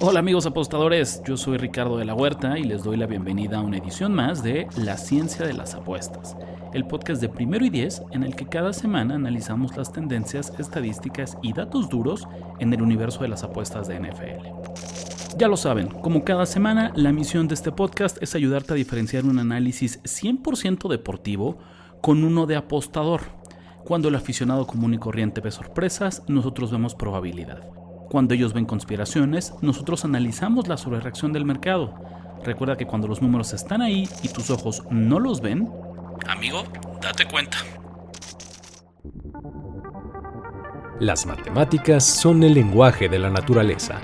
Hola amigos apostadores, yo soy Ricardo de la Huerta y les doy la bienvenida a una edición más de La Ciencia de las Apuestas, el podcast de primero y diez en el que cada semana analizamos las tendencias, estadísticas y datos duros en el universo de las apuestas de NFL. Ya lo saben, como cada semana, la misión de este podcast es ayudarte a diferenciar un análisis 100% deportivo con uno de apostador. Cuando el aficionado común y corriente ve sorpresas, nosotros vemos probabilidad. Cuando ellos ven conspiraciones, nosotros analizamos la sobrereacción del mercado. Recuerda que cuando los números están ahí y tus ojos no los ven, amigo, date cuenta. Las matemáticas son el lenguaje de la naturaleza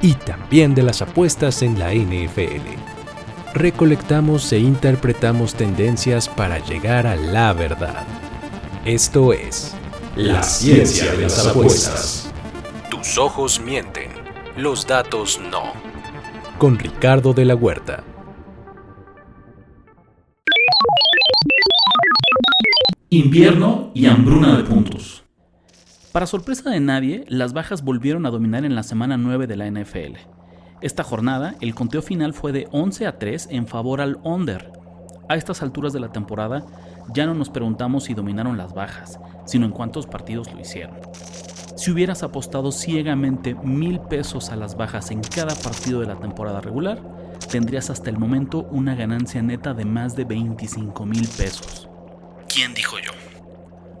y también de las apuestas en la NFL. Recolectamos e interpretamos tendencias para llegar a la verdad. Esto es la ciencia de las apuestas. Tus ojos mienten, los datos no. Con Ricardo de la Huerta. Invierno y hambruna de puntos. Para sorpresa de nadie, las bajas volvieron a dominar en la semana 9 de la NFL. Esta jornada, el conteo final fue de 11 a 3 en favor al under. A estas alturas de la temporada, ya no nos preguntamos si dominaron las bajas, sino en cuántos partidos lo hicieron. Si hubieras apostado ciegamente mil pesos a las bajas en cada partido de la temporada regular, tendrías hasta el momento una ganancia neta de más de 25 mil pesos. ¿Quién dijo yo?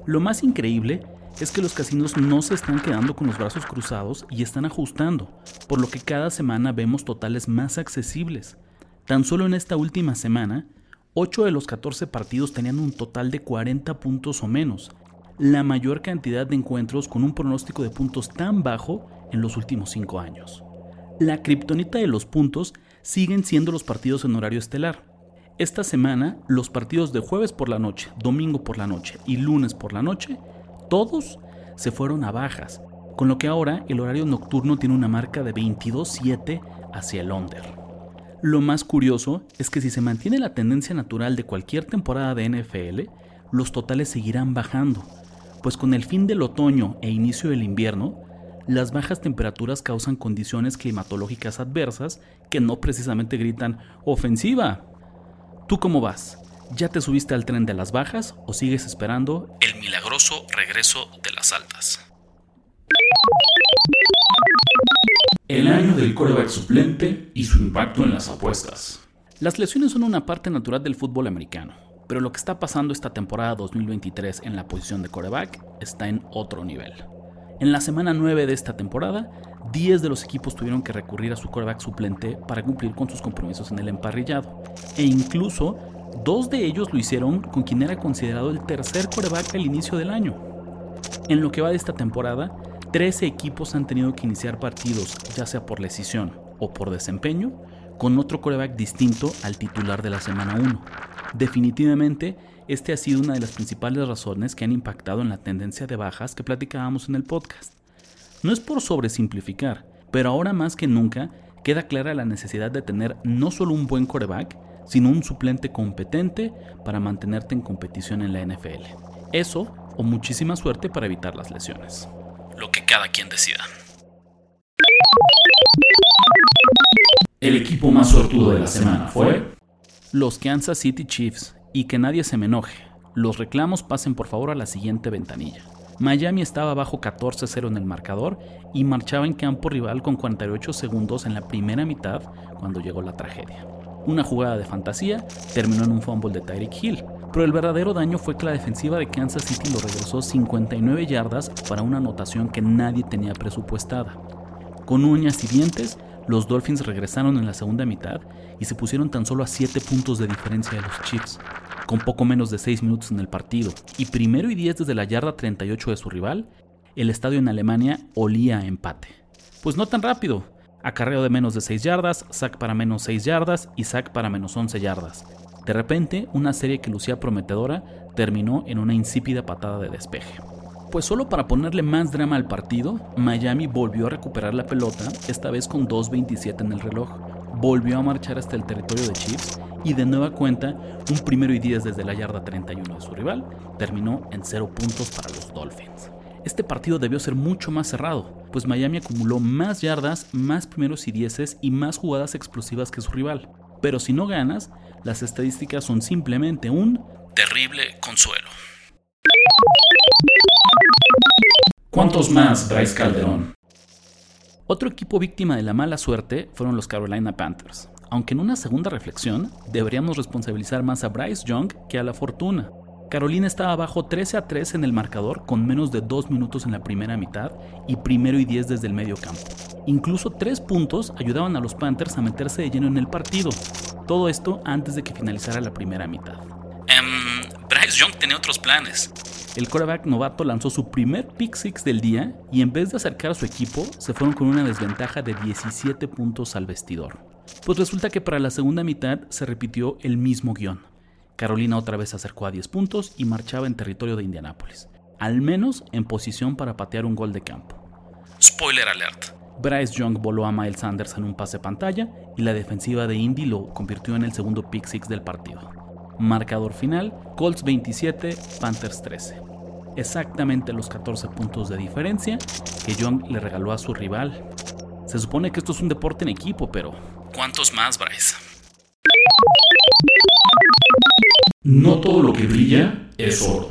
Lo más increíble es que los casinos no se están quedando con los brazos cruzados y están ajustando, por lo que cada semana vemos totales más accesibles. Tan solo en esta última semana, 8 de los 14 partidos tenían un total de 40 puntos o menos, la mayor cantidad de encuentros con un pronóstico de puntos tan bajo en los últimos 5 años. La kriptonita de los puntos siguen siendo los partidos en horario estelar. Esta semana, los partidos de jueves por la noche, domingo por la noche y lunes por la noche, todos se fueron a bajas, con lo que ahora el horario nocturno tiene una marca de 22-7 hacia el under. Lo más curioso es que si se mantiene la tendencia natural de cualquier temporada de NFL, los totales seguirán bajando, pues con el fin del otoño e inicio del invierno, las bajas temperaturas causan condiciones climatológicas adversas que no precisamente gritan ofensiva. ¿Tú cómo vas? ¿Ya te subiste al tren de las bajas o sigues esperando el milagroso regreso de las altas? El año del coreback suplente y su impacto en las apuestas. Las lesiones son una parte natural del fútbol americano pero lo que está pasando esta temporada 2023 en la posición de coreback está en otro nivel. En la semana 9 de esta temporada, 10 de los equipos tuvieron que recurrir a su coreback suplente para cumplir con sus compromisos en el emparrillado, e incluso dos de ellos lo hicieron con quien era considerado el tercer coreback al inicio del año. En lo que va de esta temporada, 13 equipos han tenido que iniciar partidos, ya sea por decisión o por desempeño, con otro coreback distinto al titular de la semana 1 Definitivamente, este ha sido una de las principales razones que han impactado en la tendencia de bajas que platicábamos en el podcast. No es por sobresimplificar, pero ahora más que nunca queda clara la necesidad de tener no solo un buen coreback, sino un suplente competente para mantenerte en competición en la NFL. Eso o muchísima suerte para evitar las lesiones. Lo que cada quien decida. El equipo más sortudo de la semana fue los Kansas City Chiefs y que nadie se me enoje. Los reclamos pasen por favor a la siguiente ventanilla. Miami estaba bajo 14-0 en el marcador y marchaba en campo rival con 48 segundos en la primera mitad cuando llegó la tragedia. Una jugada de fantasía terminó en un fumble de Tyreek Hill, pero el verdadero daño fue que la defensiva de Kansas City lo regresó 59 yardas para una anotación que nadie tenía presupuestada. Con uñas y dientes, los Dolphins regresaron en la segunda mitad y se pusieron tan solo a 7 puntos de diferencia de los Chiefs, con poco menos de 6 minutos en el partido, y primero y 10 desde la yarda 38 de su rival, el estadio en Alemania olía a empate. Pues no tan rápido, acarreo de menos de 6 yardas, sack para menos 6 yardas y sack para menos 11 yardas. De repente, una serie que lucía prometedora terminó en una insípida patada de despeje. Pues solo para ponerle más drama al partido, Miami volvió a recuperar la pelota, esta vez con 2.27 en el reloj. Volvió a marchar hasta el territorio de Chiefs y de nueva cuenta, un primero y 10 desde la yarda 31 de su rival, terminó en 0 puntos para los Dolphins. Este partido debió ser mucho más cerrado, pues Miami acumuló más yardas, más primeros y dieces y más jugadas explosivas que su rival. Pero si no ganas, las estadísticas son simplemente un terrible consuelo. ¿Cuántos más, Bryce Calderón? Otro equipo víctima de la mala suerte fueron los Carolina Panthers, aunque en una segunda reflexión deberíamos responsabilizar más a Bryce Young que a la fortuna. Carolina estaba abajo 13 a 3 en el marcador con menos de 2 minutos en la primera mitad y primero y 10 desde el medio campo. Incluso 3 puntos ayudaban a los Panthers a meterse de lleno en el partido. Todo esto antes de que finalizara la primera mitad. Um, Bryce Young tenía otros planes. El quarterback novato lanzó su primer pick six del día y en vez de acercar a su equipo, se fueron con una desventaja de 17 puntos al vestidor. Pues resulta que para la segunda mitad se repitió el mismo guion. Carolina otra vez se acercó a 10 puntos y marchaba en territorio de Indianápolis, al menos en posición para patear un gol de campo. Spoiler alert. Bryce Young voló a Miles Sanders en un pase pantalla y la defensiva de Indy lo convirtió en el segundo pick six del partido. Marcador final, Colts 27, Panthers 13. Exactamente los 14 puntos de diferencia que Young le regaló a su rival. Se supone que esto es un deporte en equipo, pero ¿cuántos más, Bryce? No todo lo que brilla es oro.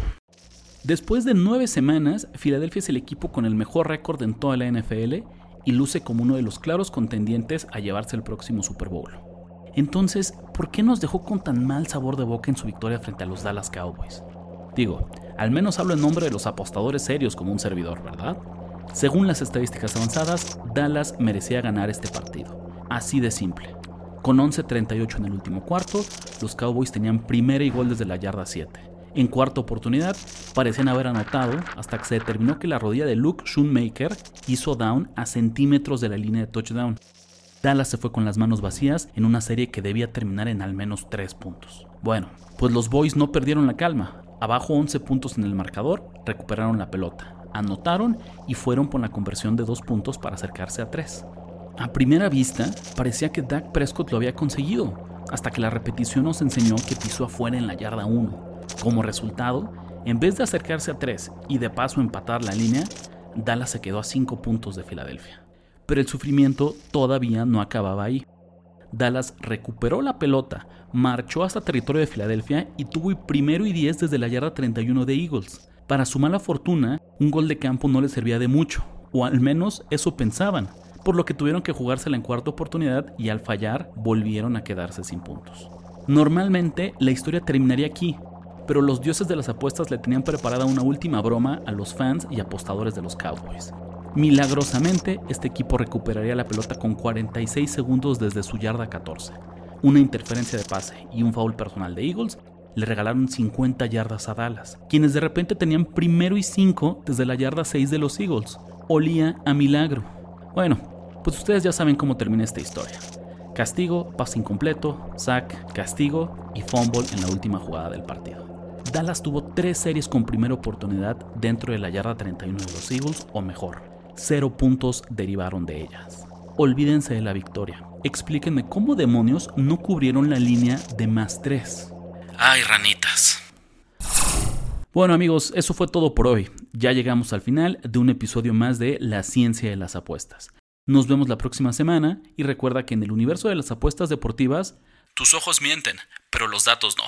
Después de nueve semanas, Filadelfia es el equipo con el mejor récord en toda la NFL y luce como uno de los claros contendientes a llevarse el próximo Super Bowl. Entonces, ¿por qué nos dejó con tan mal sabor de boca en su victoria frente a los Dallas Cowboys? Digo, al menos hablo en nombre de los apostadores serios como un servidor, ¿verdad? Según las estadísticas avanzadas, Dallas merecía ganar este partido. Así de simple. Con 11.38 en el último cuarto, los Cowboys tenían primera y gol desde la yarda 7. En cuarta oportunidad, parecían haber anotado hasta que se determinó que la rodilla de Luke Schoonmaker hizo down a centímetros de la línea de touchdown. Dallas se fue con las manos vacías en una serie que debía terminar en al menos 3 puntos. Bueno, pues los Boys no perdieron la calma. Abajo 11 puntos en el marcador, recuperaron la pelota, anotaron y fueron por la conversión de 2 puntos para acercarse a 3. A primera vista, parecía que Dak Prescott lo había conseguido, hasta que la repetición nos enseñó que pisó afuera en la yarda 1. Como resultado, en vez de acercarse a 3 y de paso empatar la línea, Dallas se quedó a 5 puntos de Filadelfia. Pero el sufrimiento todavía no acababa ahí. Dallas recuperó la pelota, marchó hasta territorio de Filadelfia y tuvo primero y 10 desde la yarda 31 de Eagles. Para su mala fortuna, un gol de campo no le servía de mucho, o al menos eso pensaban, por lo que tuvieron que jugársela en cuarta oportunidad y al fallar volvieron a quedarse sin puntos. Normalmente la historia terminaría aquí, pero los dioses de las apuestas le tenían preparada una última broma a los fans y apostadores de los Cowboys. Milagrosamente, este equipo recuperaría la pelota con 46 segundos desde su yarda 14. Una interferencia de pase y un foul personal de Eagles le regalaron 50 yardas a Dallas, quienes de repente tenían primero y 5 desde la yarda 6 de los Eagles. Olía a milagro. Bueno, pues ustedes ya saben cómo termina esta historia. Castigo, pase incompleto, sack, castigo y fumble en la última jugada del partido. Dallas tuvo tres series con primera oportunidad dentro de la yarda 31 de los Eagles o mejor. Cero puntos derivaron de ellas. Olvídense de la victoria. Explíquenme cómo demonios no cubrieron la línea de más tres. Ay, ranitas. Bueno amigos, eso fue todo por hoy. Ya llegamos al final de un episodio más de La ciencia de las apuestas. Nos vemos la próxima semana y recuerda que en el universo de las apuestas deportivas, tus ojos mienten, pero los datos no.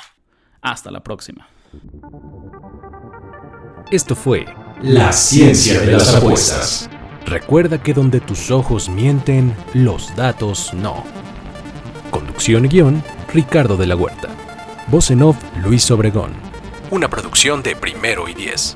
Hasta la próxima. Esto fue La ciencia de las apuestas. Recuerda que donde tus ojos mienten, los datos no. Conducción y guion, Ricardo de la Huerta. Voz en off, Luis Obregón. Una producción de Primero y Diez.